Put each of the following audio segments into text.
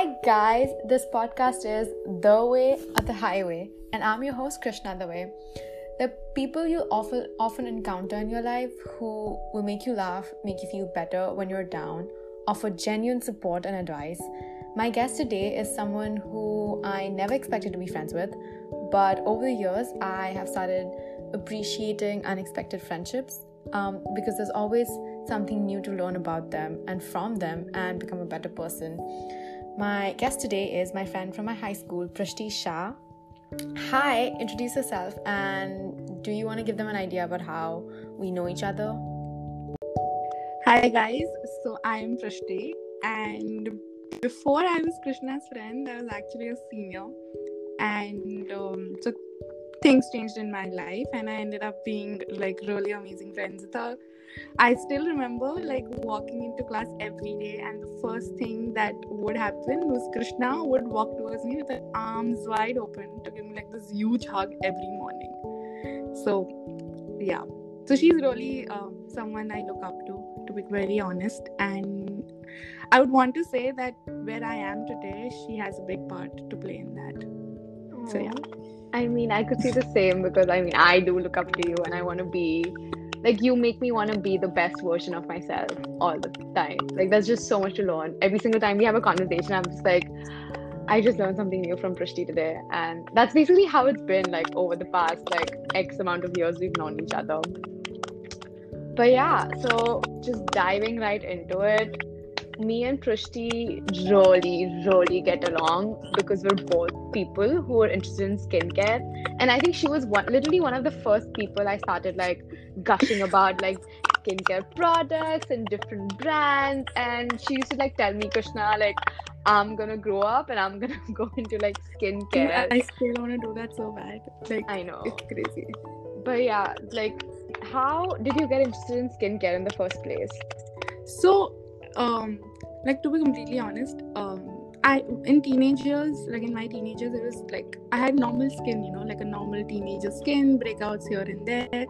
Hi, guys. This podcast is The Way of the Highway, and I'm your host, Krishna The Way. The people you often often encounter in your life who will make you laugh, make you feel better when you're down, offer genuine support and advice. My guest today is someone who I never expected to be friends with, but over the years, I have started appreciating unexpected friendships um, because there's always something new to learn about them and from them and become a better person. My guest today is my friend from my high school, Prishti Shah. Hi, introduce yourself and do you want to give them an idea about how we know each other? Hi guys, so I am Prishti and before I was Krishna's friend, I was actually a senior and um, so things changed in my life and I ended up being like really amazing friends with her I still remember like walking into class every day, and the first thing that would happen was Krishna would walk towards me with her arms wide open to give me like this huge hug every morning. So, yeah, so she's really uh, someone I look up to, to be very honest. And I would want to say that where I am today, she has a big part to play in that. So, yeah. I mean, I could say the same because I mean, I do look up to you and I want to be like you make me want to be the best version of myself all the time. Like there's just so much to learn. Every single time we have a conversation i'm just like i just learned something new from prishti today. And that's basically how it's been like over the past like x amount of years we've known each other. But yeah so just diving right into it me and Prishti really, really get along because we're both people who are interested in skincare. And I think she was one, literally one of the first people I started like gushing about like skincare products and different brands. And she used to like tell me, Krishna, like, I'm gonna grow up and I'm gonna go into like skincare. I still wanna do that so bad. Like, I know. It's crazy. But yeah, like, how did you get interested in skincare in the first place? So, um, like to be completely honest um i in teenagers like in my teenagers it was like i had normal skin you know like a normal teenager skin breakouts here and there.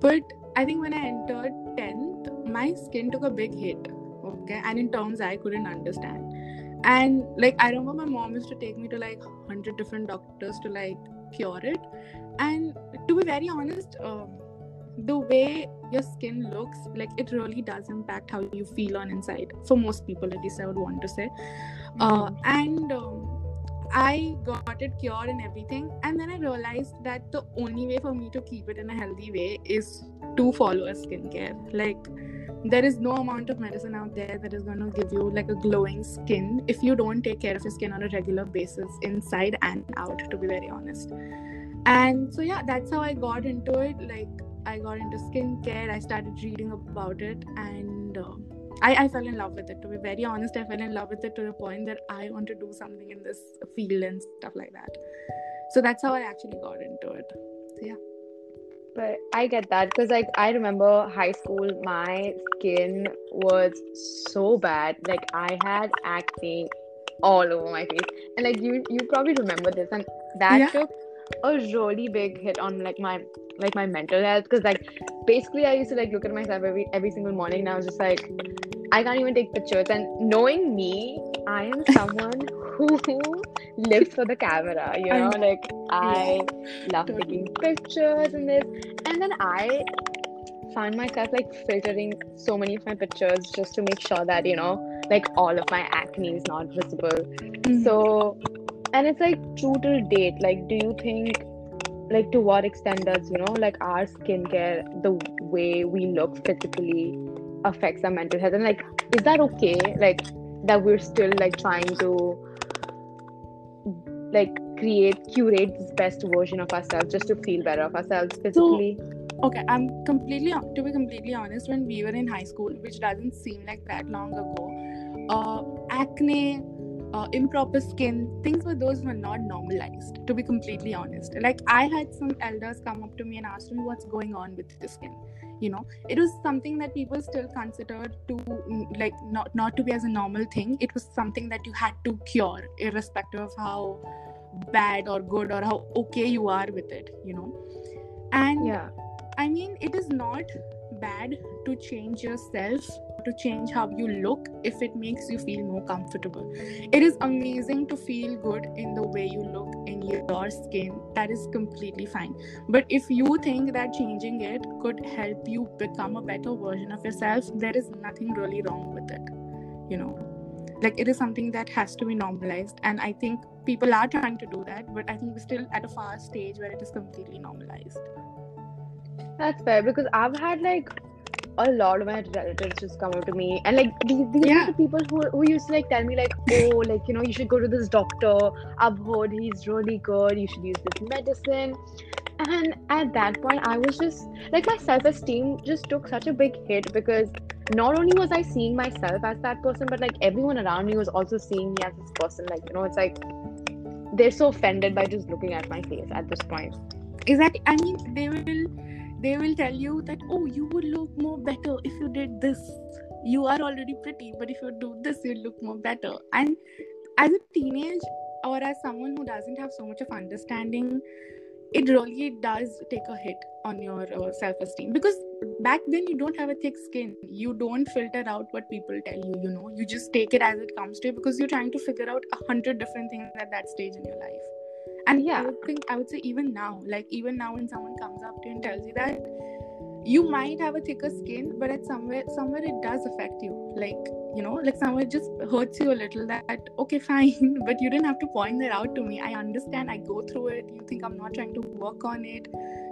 But i think when i entered 10th my skin took a big hit okay? And in terms i couldn't understand. And like i remember my mom used to take me to like 100 different doctors to like cure it. And to be very honest um, the way your skin looks like it really does impact how you feel on inside for most people at least i would want to say. Uh, mm-hmm. and um, i got it cured and everything and then i realized that the only way for me to keep it in a healthy way is to follow a skincare. Like there is no amount of medicine out there that is going to give you like a glowing skin if you don't take care of your skin on a regular basis inside and out to be very honest. And so yeah that's how i got into it. Like I got into skincare. I started reading about it, and uh, I, I fell in love with it. To be very honest, I fell in love with it to the point that I want to do something in this field and stuff like that. So that's how I actually got into it. So yeah. But I get that because like I remember high school, my skin was so bad. Like I had acne all over my face, and like you, you probably remember this, and that yeah. took a really big hit on like my like my mental health because like basically I used to like look at myself every every single morning and I was just like I can't even take pictures. And knowing me I am someone who lives for the camera you know? like I love taking pictures and this. And then I found myself like filtering so many of my pictures just to make sure that you know like all of my acne is not visible. Mm-hmm. so and it's like true to date. Like do you think like to what extent does you know like our skincare the way we look physically affects our mental health? And like is that okay? Like that we're still like trying to like create curate this best version of ourselves just to feel better of ourselves physically? so, okay i'm completely to be completely honest when we were in high school which doesn't seem like that long ago uh acne uh, improper skin things like those were not normalized to be completely honest. Like i had some elders come up to me and ask me what's going on with the skin you know? It was something that people still considered to mm, like not not to be as a normal thing. It was something that you had to cure irrespective of how bad or good or how okay you are with it you know? And yeah. I mean it is not bad to change yourself to change how you look if it makes you feel more comfortable. It is amazing to feel good in the way you look in your skin. That is completely fine. But if you think that changing it could help you become a better version of yourself, there is nothing really wrong with it. You know, like it is something that has to be normalized. And I think people are trying to do that, but I think we're still at a far stage where it is completely normalized. That's fair because I've had like a lot of my relatives just come up to me. And like these, these Yeah. are the people who, who used to like tell me like oh like you know you should go to this doctor. I've heard he's really good. You should use this medicine. And at that point I was just like my self-esteem just took such a big hit because not only was I seeing myself as that person but like everyone around me was also seeing me as this person. Like you know it's like they're so offended by just looking at my face at this point. Exactly. I mean they will they will tell you that oh you would look more better if you did this. You are already pretty but if you do this you'll look more better. And as a teenage or as someone who doesn't have so much of understanding it really does take a hit on your uh, self-esteem. Because back then you don't have a thick skin. You don't filter out what people tell you you know? You just take it as it comes to you because you're trying to figure out a hundred different things at that stage in your life and Yeah. i would think i would say even now like even now when someone comes up to you and tells you that you might have a thicker skin but at somewhere somewhere it does affect you. Like you know like somewhere it just hurts you a little that okay fine but you didn't have to point that out to me. I understand i go through it. You think i'm not trying to work on it.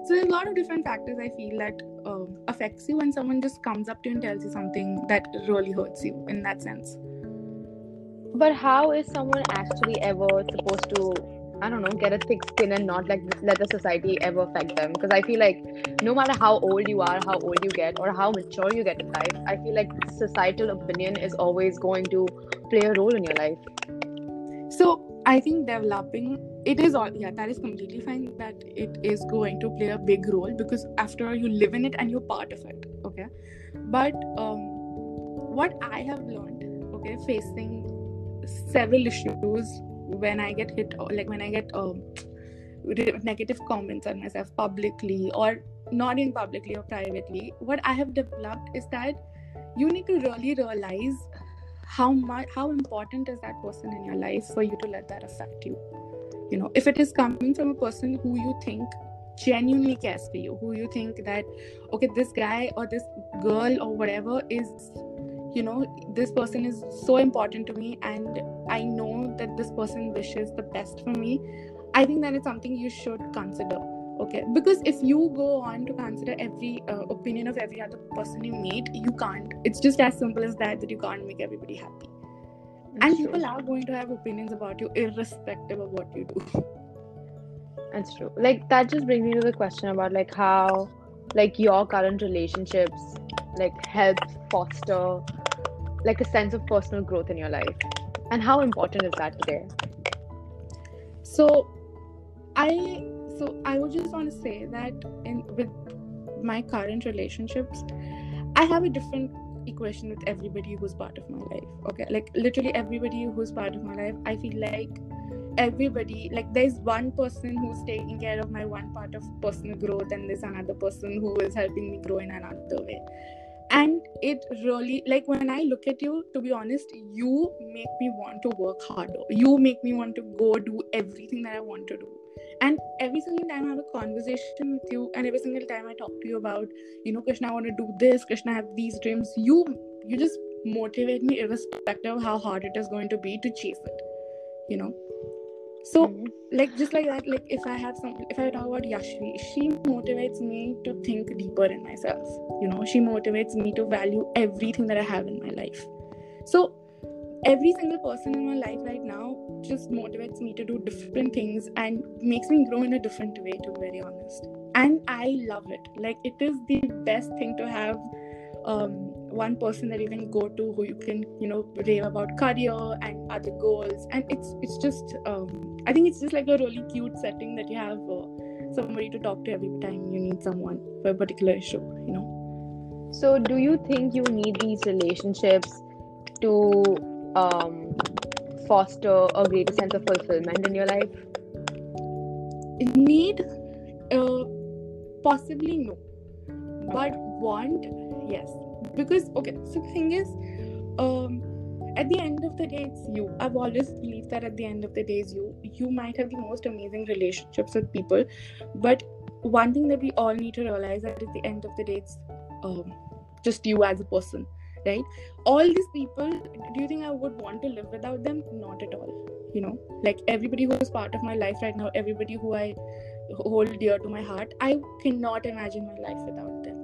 So there's a lot of different factors i feel that um, affects you when someone just comes up to you and tells you something that really hurts you in that sense. But how is someone actually ever supposed to, I don't know, get a thick skin and not like let the society ever affect them? Because I feel like no matter how old you are, how old you get, or how mature you get in life, I feel like societal opinion is always going to play a role in your life. so i think developing it is all yeah that is completely fine that it is going to play a big role because after all you live in it and you're part of it okay but um what i have learned okay facing several issues when i get hit like when i get um negative comments on myself publicly or not in publicly or privately what i have developed is that you need to really realize how much how important is that person in your life for you to let that affect you. You know if it is coming from a person who you think genuinely cares for you who you think that okay this guy or this girl or whatever is you know this person is so important to me and i know that this person wishes the best for me. I think that it's something you should consider okay? Because if you go on to consider every uh, opinion of every other person you meet you can't. It's just as simple as that that you can't make everybody happy. And true. people are going to have opinions about you irrespective of what you do. That's true. Like that just brings me to the question about like how like your current relationships like help foster like a sense of personal growth in your life. And how important is that today? so i so i would just want to say that in with my current relationships i have a different equation with everybody who's part of my life okay like literally everybody who's part of my life i feel like everybody like there's one person who's taking care of my one part of personal growth and there's another person who is helping me grow in another way and it really like when i look at you to be honest you make me want to work harder. You make me want to go do everything that i want to do. And every single time i have a conversation with you and every single time i talk to you about you know krishna i want to do this krishna i have these dreams you you just motivate me irrespective of how hard it is going to be to chase it you know so Mhm. like just like that like if i have some if i talk about yashvi she motivates me to think deeper in myself you know? She motivates me to value everything that i have in my life. So every single person in my life right now just motivates me to do different things and makes me grow in a different way to be very honest. And i love it. Like it is the best thing to have um, one person that you can go to who you can you know rave about career and other goals. And it's it's just um, i think it's just like a really cute setting that you have uh, somebody to talk to every time you need someone for a particular issue you know. So do you think you need these relationships to um foster a greater sense of fulfillment in your life? need uh, possibly no. But want yes because okay so the thing is um at the end of the day it's you. I've always believed that at the end of the day it's you. You might have the most amazing relationships with people but one thing that we all need to realize that at the end of the day it's um, just you as a person right? All these people do you think i would want to live without them? Not at all you know? Like everybody who is part of my life right now everybody who i hold dear to my heart i cannot imagine my life without them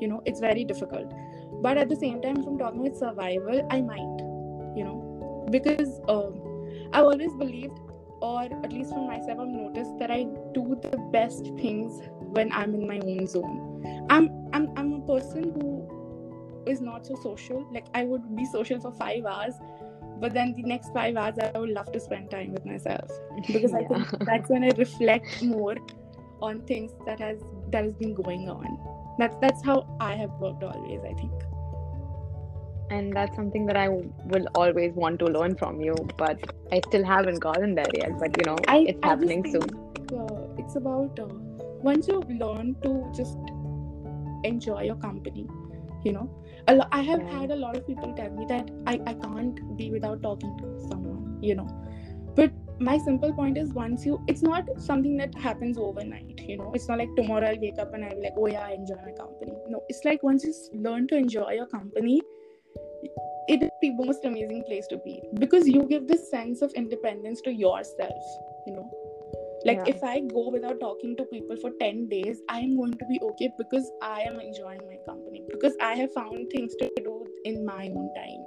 you know? It's very difficult but at the same time if i'm talking with survival i might you know? Because um, i've always believed or at least for myself i've noticed that i do the best things when i'm in my own zone. I'm i'm, I'm a person who is not so social. Like i would be social for five hours but then the next five hours i would love to spend time with myself. Because yeah. i think that's when i reflect more on things that has that has been going on that's that's how i have worked always i think and that's something that I will always want to learn from you, but I still haven't gotten there yet. But you know, I, it's I happening think, soon. Uh, it's about uh, once you learn to just enjoy your company, you know. Lo- I have yeah. had a lot of people tell me that I, I can't be without talking to someone, you know. But my simple point is once you it's not something that happens overnight you know. It's not like tomorrow i'll wake up and i'll be like oh yeah i enjoy my company. No it's like once you learn to enjoy your company it is the most amazing place to be because you give this sense of independence to yourself you know. Like yeah. if i go without talking to people for 10 days i am going to be okay because i am enjoying my company because i have found things to do in my own time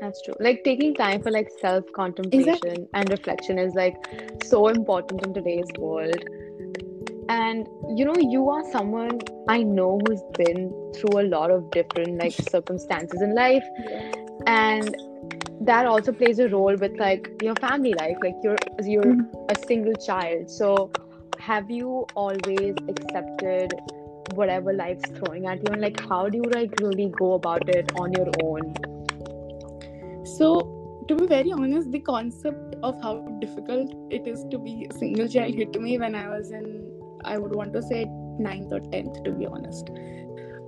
that's true. Like taking time for like self contemplation exactly. and reflection is like so important in today's world. And you know you are someone i know who's been through a lot of different like circumstances in life. And that also plays a role with like your family life. Like you're you're mm-hmm. a single child. So have you always accepted whatever life's throwing at you? And like how do you like really go about it on your own so to be very honest the concept of how difficult it is to be a single child hit me when i was in I would want to say ninth or tenth, to be honest.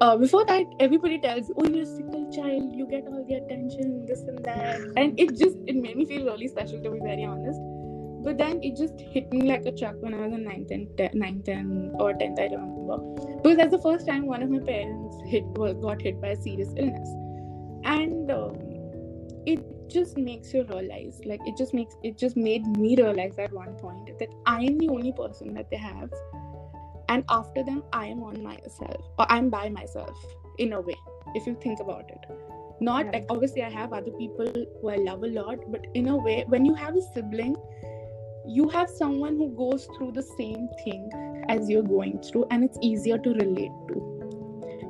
Uh, before that, everybody tells, "Oh, you're a single child. You get all the attention, this and that," and it just it made me feel really special, to be very honest. But then it just hit me like a truck when I was in ninth and te- ninth and or tenth, I don't remember, because that's the first time one of my parents hit got hit by a serious illness, and. Um, it just makes you realize like it just makes it just made me realize at one point that i am the only person that they have and after them i am on myself or i'm by myself in a way if you think about it. Not like obviously i have other people who i love a lot but in a way when you have a sibling you have someone who goes through the same thing as you're going through and it's easier to relate to.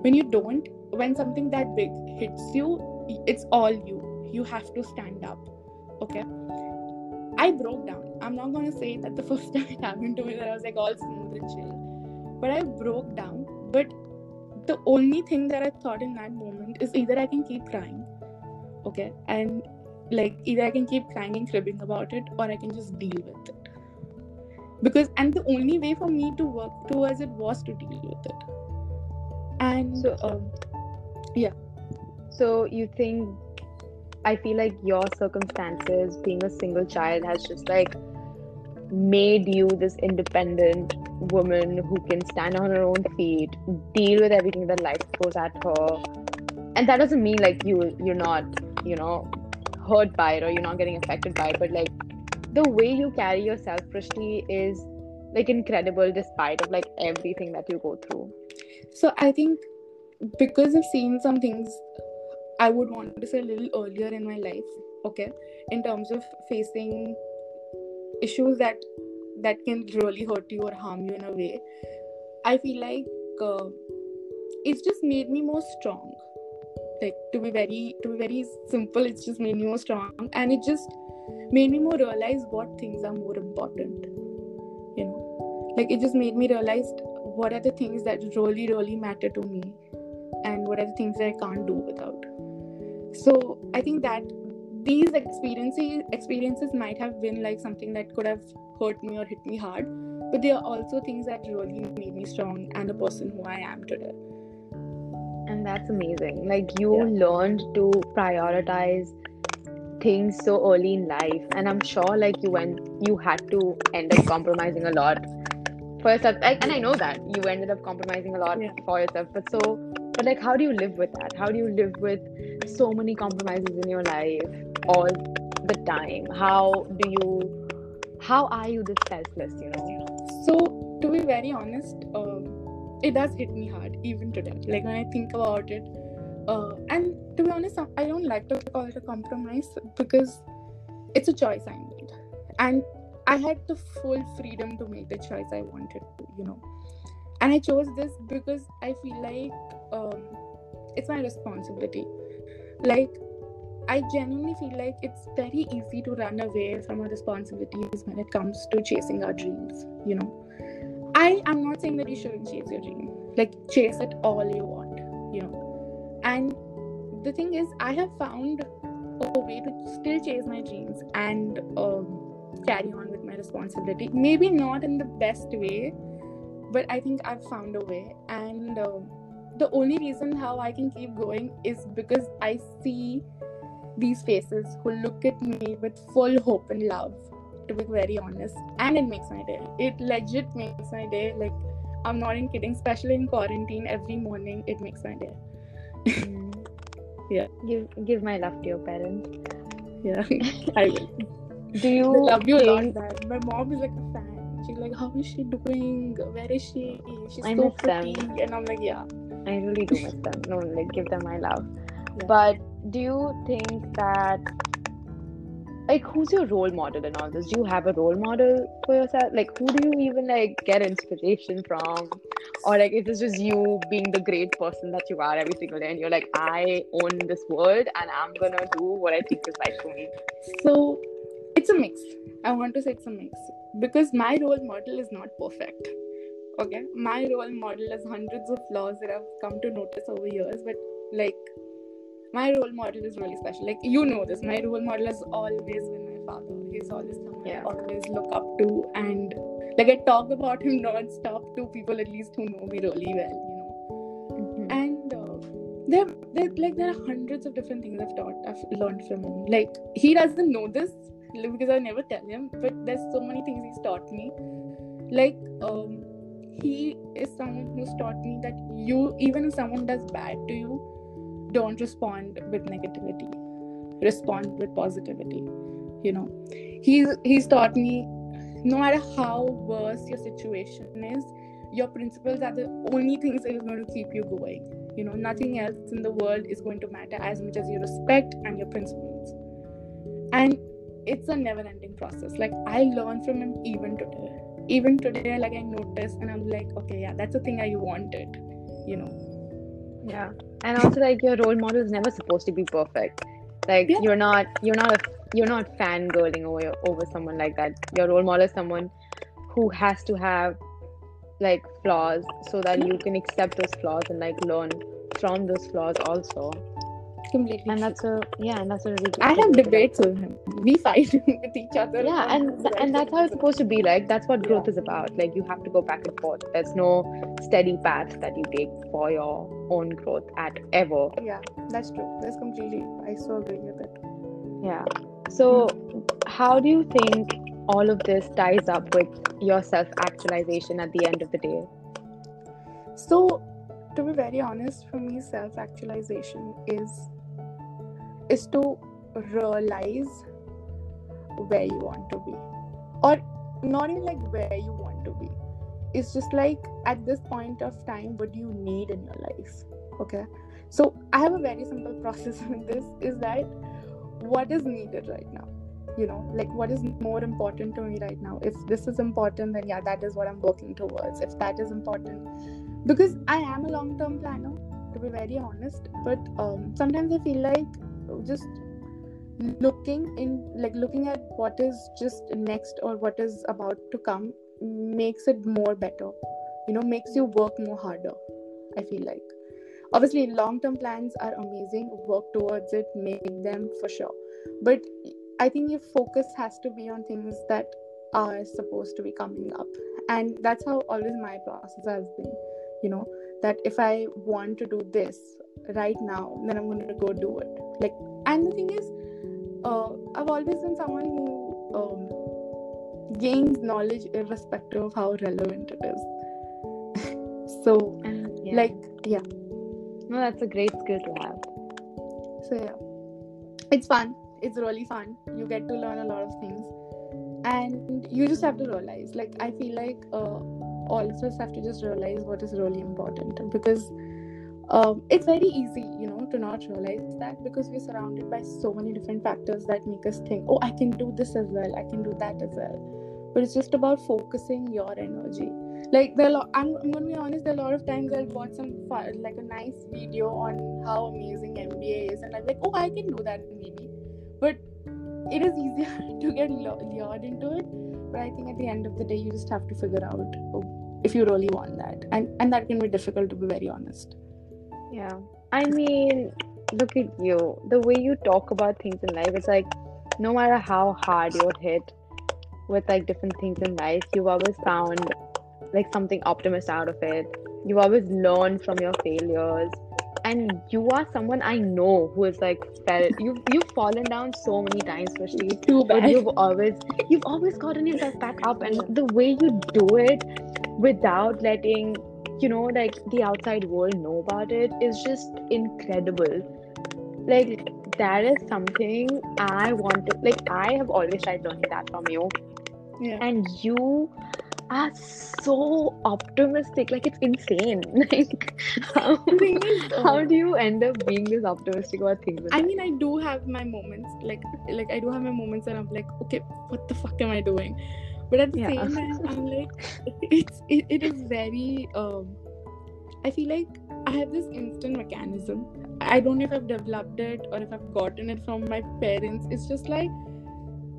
When you don't when something that big hits you it's all you you have to stand up okay i broke down i'm not going to say that the first time it happened to me that i was like all smooth and chill but I broke down. But the only thing that I thought in that moment is either I can keep crying, okay, and like either I can keep crying and cribbing about it, or I can just deal with it. Because and the only way for me to work towards it was to deal with it. And so, um, yeah. So you think I feel like your circumstances, being a single child, has just like made you this independent woman who can stand on her own feet, deal with everything that life throws at her. And that doesn't mean like you you're not, you know, hurt by it or you're not getting affected by it, but like the way you carry yourself, Prishti, is like incredible despite of like everything that you go through. So I think because of seeing some things I would want to say a little earlier in my life, okay, in terms of facing issues that that can really hurt you or harm you in a way. I feel like uh, it's just made me more strong. Like to be very to be very simple it's just made me more strong and it just made me more realize what things are more important you know. Like it just made me realize what are the things that really really matter to me and what are the things that i can't do without so i think that these experiences experiences might have been like something that could have hurt me or hit me hard but they are also things that really made me strong and the person who i am today And that's amazing. Like you Yeah. learned to prioritize things so early in life, and I'm sure like you went, you had to end up compromising a lot for yourself. And I know that you ended up compromising a lot Yeah. for yourself. But so, but like, how do you live with that? How do you live with so many compromises in your life all the time? How do you? How are you this selfless? You know. So, to be very honest, um, it does hit me hard even today. Like when I think about it, uh, and to be honest, I don't like to call it a compromise because it's a choice I made, and I had the full freedom to make the choice I wanted to, you know. And I chose this because I feel like um, it's my responsibility. Like I genuinely feel like it's very easy to run away from our responsibilities when it comes to chasing our dreams, you know. I am not saying that you shouldn't chase your dream. Like chase it all you want, you know. And the thing is, I have found a way to still chase my dreams and um, carry on with my responsibility. Maybe not in the best way, but I think I've found a way. And um the only reason how I can keep going is because I see these faces who look at me with full hope and love to be very honest. And it makes my day. It legit makes my day. Like i'm not even kidding. Especially in quarantine every morning it makes my day. Mm. Yeah. Give give my love to your parents. yeah. I will. Do you I love you a lot think- my mom is like a fan. She's like how is she doing? Where is she? She's I so miss them. pretty. And i'm like yeah I really do miss them. No, like give them my love. Yeah. But do you think that like who's your role model in all this? Do you have a role model for yourself? Like who do you even like get inspiration from? Or like is this just you being the great person that you are every single day and you're like, I own this world and I'm gonna do what I think is right for me. So it's a mix. I want to say it's a mix because my role model is not perfect. Okay, my role model has hundreds of flaws that I've come to notice over years, but like my role model is really special. Like you know this, my role model has always been my father. He's always someone Yeah. I always look up to, and like I talk about him non-stop to people at least who know me really well, you know and uh, there, there like there are hundreds of different things I've taught, I've learned from him. Like he doesn't know this because I never tell him, but there's so many things he's taught me. Like um, he is someone who's taught me that you, even if someone does bad to you, don't respond with negativity. Respond with positivity. You know, he's he's taught me no matter how worse your situation is, your principles are the only things that is going to keep you going you know nothing else in the world is going to matter as much as your respect and your principles and it's a never ending process like i learn from him even today even today like i notice and i'm like okay yeah that's the thing i wanted you know Yeah. And also like your role model is never supposed to be perfect. Like Yeah. you're not you're not a, you're not fangirling over over someone like that. Your role model is someone who has to have like flaws so that you can accept those flaws and like learn from those flaws also. Completely And that's a yeah, and that's a really i have way to, like- debates with him we fight with each other Yeah, and and that's how it's supposed to be. Like that's what growth Yeah. is about. Like you have to go back and forth. There's no steady path that you take for your own growth at ever. yeah that's true that's completely i so agree with it Yeah. So, how do you think all of this ties up with your self actualization at the end of the day? So, to be very honest, for me, self actualization is is to realize where you want to be, or not even like where you want to be. It's just like at this point of time, what do you need in your life? Okay. So I have a very simple process with this: is that what is needed right now you know like what is more important to me right now if this is important then yeah that is what i'm working towards if that is important because i am a long term planner to be very honest but um, sometimes i feel like just looking in like looking at what is just next or what is about to come makes it more better you know makes you work more harder i feel like. Obviously long term plans are amazing work towards it make them for sure. But i think your focus has to be on things that are supposed to be coming up. And that's how always my process has been you know that if i want to do this right now, then I'm going to go do it. Like, and the thing is, uh, I've always been someone who um, gains knowledge irrespective of how relevant it is. so, yeah. like, yeah. no, that's a great skill to have. So yeah, it's fun. It's really fun. You get to learn a lot of things, and you just have to realize. Like I feel like uh, all of us have to just realize what is really important because um, it's very easy, you know, to not realize that because we're surrounded by so many different factors that make us think, oh, I can do this as well. I can do that as well. But it's just about focusing your energy. Like there I'm, I'm gonna be honest there are a lot of times i'll watch some like a nice video on how amazing mba is and i'm like oh i can do that maybe. But it is easier to get lu- lured into it. But i think at the end of the day you just have to figure out oh, if you really want that. And and that can be difficult to be very honest Yeah. I mean, look at you. The way you talk about things in life, it's like no matter how hard you're hit with like different things in life, you've always found like something optimist out of it. You always learn from your failures. And you are someone I know who is like felt you've you've fallen down so many times, Prishti. too but you've always you've always gotten yourself back up and the way you do it without letting you know like the outside world know about it is just incredible. Like that is something i want to like i have always tried learning that from you. Yeah. And you are so optimistic. Like it's insane. Like how, is, uh, how do you end up being this optimistic about things? I mean, I do have my moments, like like I do have my moments, and I'm like, okay, what the fuck am I doing? But at the Yeah. same time, I'm like, it's it, it is very. Um, I feel like I have this instant mechanism. I don't know if I've developed it or if I've gotten it from my parents. It's just like,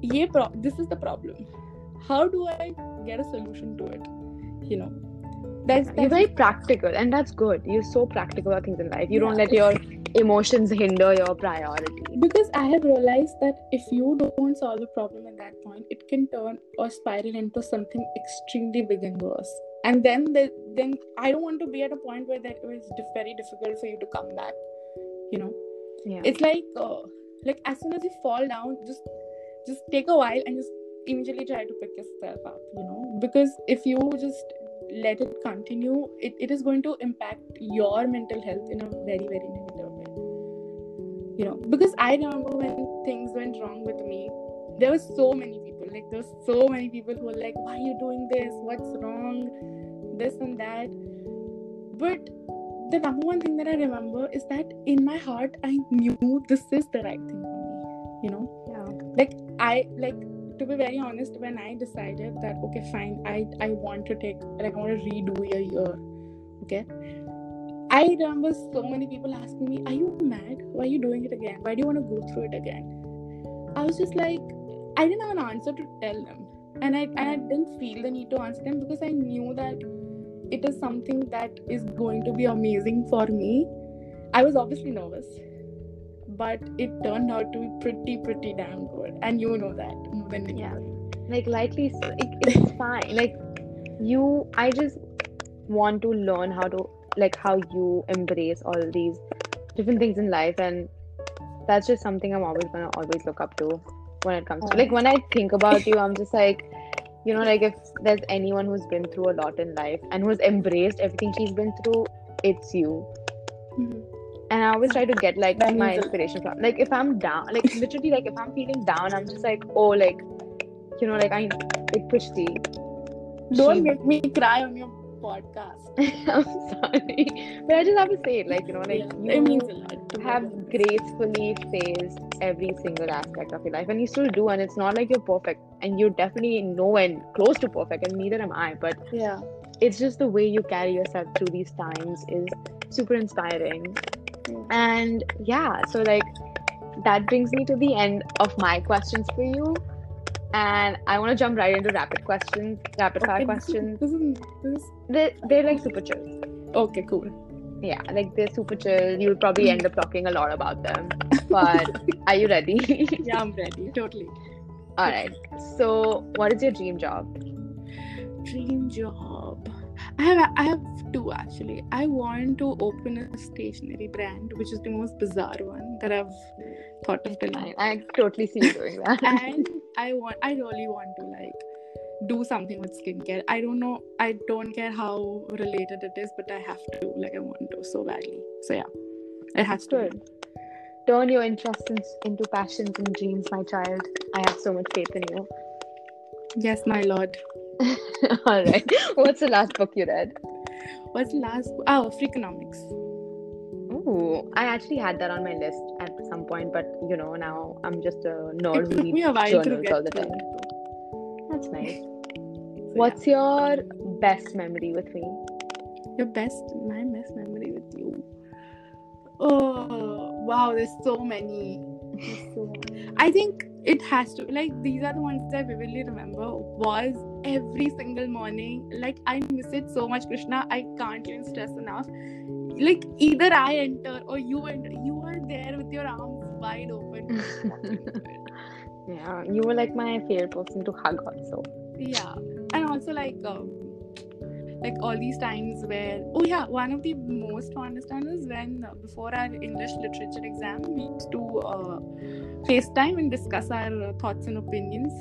yeah, pro- this is the problem. How do I get a solution to it? You know, that's, you're very practical and that's good you're so practical about things in life you don't let your emotions hinder your priority. Because i have realized that if you don't solve the problem at that point it can turn or spiral into something extremely big and worse. And then the, then i don't want to be at a point where that dif- very difficult for you to come back you know? Yeah. It's like uh, like as soon as you fall down just just take a while and just immediately try to pick yourself up you know? Because if you just let it continue it, it is going to impact your mental health in a very very negative way you know because i remember when things went wrong with me there were so many people like there were so many people who were like why are you doing this? What's wrong? This and that. But the number one thing that i remember is that in my heart i knew this is the right thing for me you know? Yeah. Like I like to be very honest when I decided that okay fine I I want to take like I want to redo a year okay I remember so many people asking me are you mad? Why are you doing it again? Why do you want to go through it again? I was just like I didn't have an answer to tell them. And I and I didn't feel the need to answer them because I knew that it is something that is going to be amazing for me. I was obviously nervous but it turned out to be pretty pretty damn good. And you know that more than me Yeah. like lightly s- it's fine. Like you i just want to learn how to like how you embrace all these different things in life and that's just something i'm always gonna always look up to when it comes to like when i think about you i'm just like you know like if there's anyone who's been through a lot in life and who's embraced everything she's been through it's you Mhm. and I always try to get like That my means a lot. inspiration from like if I'm down, like literally like if I'm feeling down, I'm just like oh like you know like I like Prishti. don't she- make me cry on your podcast. I'm sorry, but I just have to say it like you know like yeah, you it means a lot have gracefully faced every single aspect of your life and you still do and it's not like you're perfect and you're definitely no nowhere close to perfect and neither am I but yeah. it's just the way you carry yourself through these times is super inspiring. And yeah so like that brings me to the end of my questions for you and i want to jump right into rapid questions rapid fire Okay, questions. this is, this is, they're, they're like super chill. Okay cool. Yeah like they're super chill. You'll probably end up talking a lot about them but are you ready? Yeah i'm ready. Totally. All right so what is your dream job? Dream job. I have I have two actually. I want to open a stationery brand, which is the most bizarre one that I've thought of till now. I, I totally see you doing that. and I want I really want to like do something with skincare. I don't know. I don't care how related it is, but I have to. Like I want to so badly. So yeah, it has to. Turn your interests in- into passions and dreams, my child. I have so much faith in you. Yes, my lord. All right. What's the last book you read? What's the last? Oh, Freakonomics. Ooh, I actually had that on my list at some point, but you know, now I'm just a nerd who reads a while to journals all the time. That's nice. So, What's your best memory with me? your best? My best memory with you. Oh wow, there's so many. There's so I think it has to like these are the ones that I vividly remember. Was every single morning like I miss it so much, Krishna. I can't even stress enough. Like either I enter or you enter. You are there with your arms wide open. yeah, you were like my favorite person to hug also. yeah and also like um, like all these times where oh yeah one of the most funnest times is when uh, before our english literature exam we used to uh, facetime and discuss our uh, thoughts and opinions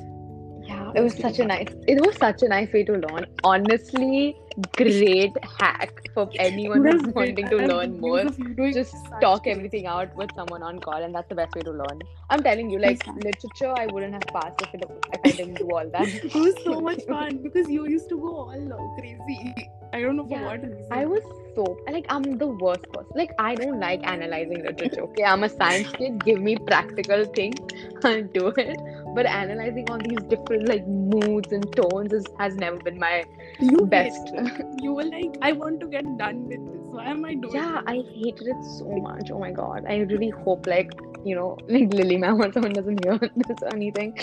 Yeah, it was such a nice. It was such a nice way to learn. Honestly, great hack for anyone who's wanting to learn more. Just talk everything out with someone on call, and that's the best way to learn. I'm telling you, like literature, I wouldn't have passed if, it, if I didn't do all that. it was so much fun because you used to go all crazy i don't know for Yeah, what reason I was so like I'm the worst person. Like I don't like analyzing literature. Okay, I'm a science kid. Give me practical things, I'll do it. But analyzing all these different like moods and tones is, has never been my you best. you were like i want to get done with this why am i doing Yeah? I hated it so much. Oh my god. I really hope like you know like Lily ma'am or someone doesn't hear this or anything.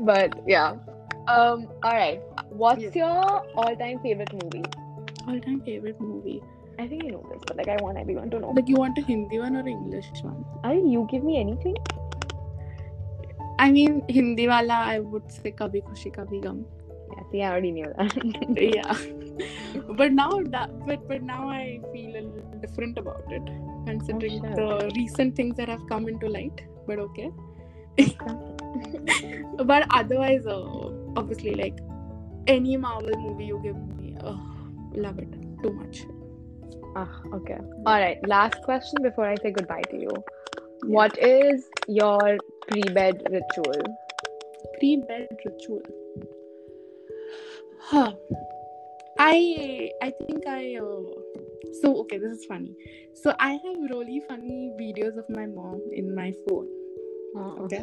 But yeah. Um. All right. What's Yes. your all-time favorite movie? all-time favorite movie I think you know this, but like I want everyone to know. like you want a hindi one or english one I you give me anything. I mean, Hindi wala, I would say Kabhi Khushi Kabhi Gham. Yeah, see, I already knew that. Yeah, but now that, but but now I feel a little different about it, considering Oh, the recent things that have come into light. But okay. but otherwise, uh, obviously, like any Marvel movie you give me, uh, love it too much. Ah, okay. All right. Last question before I say goodbye to you. What is your pre-bed ritual? Pre-bed ritual. Huh. I I think I uh, so okay. This is funny. So I have really funny videos of my mom in my phone. Okay,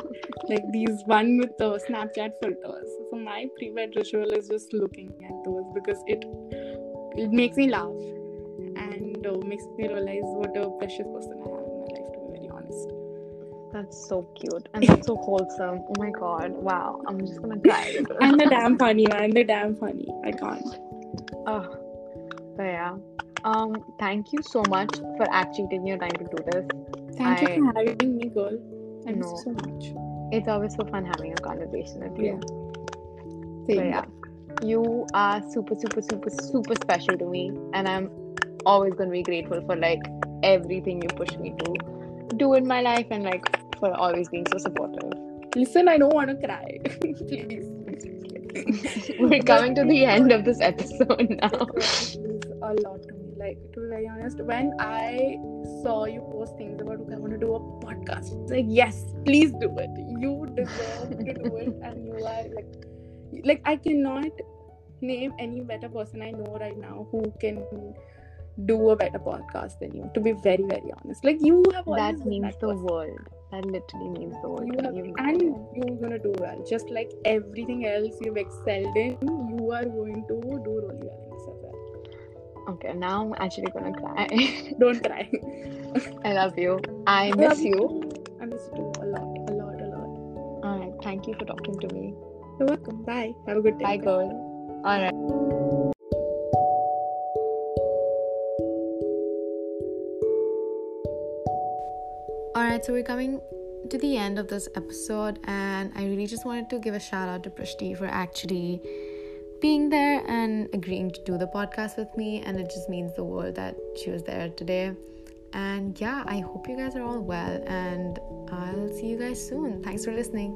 like these one with the Snapchat filters. So my pre-bed ritual is just looking at those because it it makes me laugh and uh, makes me realize what a precious person I have That's so cute and that's so wholesome. Oh my god! Wow, I'm just gonna cry. And the damn funny man. The damn funny. I can't. Oh, but yeah. Um, thank you so much for actually taking your time to do this. Thank I- you for having me, girl. Thank No. you so much. It's always so fun having a conversation with you. Yeah. So Same. yeah, you are super, super, super, super special to me, and I'm always gonna be grateful for like everything you push me to do in my life, and like for always being so supportive. Listen, I don't want to cry. Please. We're coming to the end of this episode now. A lot to me. Like to be very honest, when I saw you post things about okay, I want to do a podcast, it's like yes, please do it. You deserve to do it, and you are like, like I cannot name any better person I know right now who can do a better podcast than you. To be very very honest, like you have always That means that the person. world. That literally means the world. you have, me. and you're gonna do well just like everything else you've excelled in you are going to do really well in this as well Okay, now I'm actually gonna cry. don't cry I love you. I miss you. i miss you too a lot a lot a lot All right, thank you for talking to me. you're welcome bye have a good day Bye, girl. All So we're coming to the end of this episode, and I really just wanted to give a shout out to Prishti for actually being there and agreeing to do the podcast with me. And it just means the world that she was there today. And yeah, I hope you guys are all well, and I'll see you guys soon. Thanks for listening.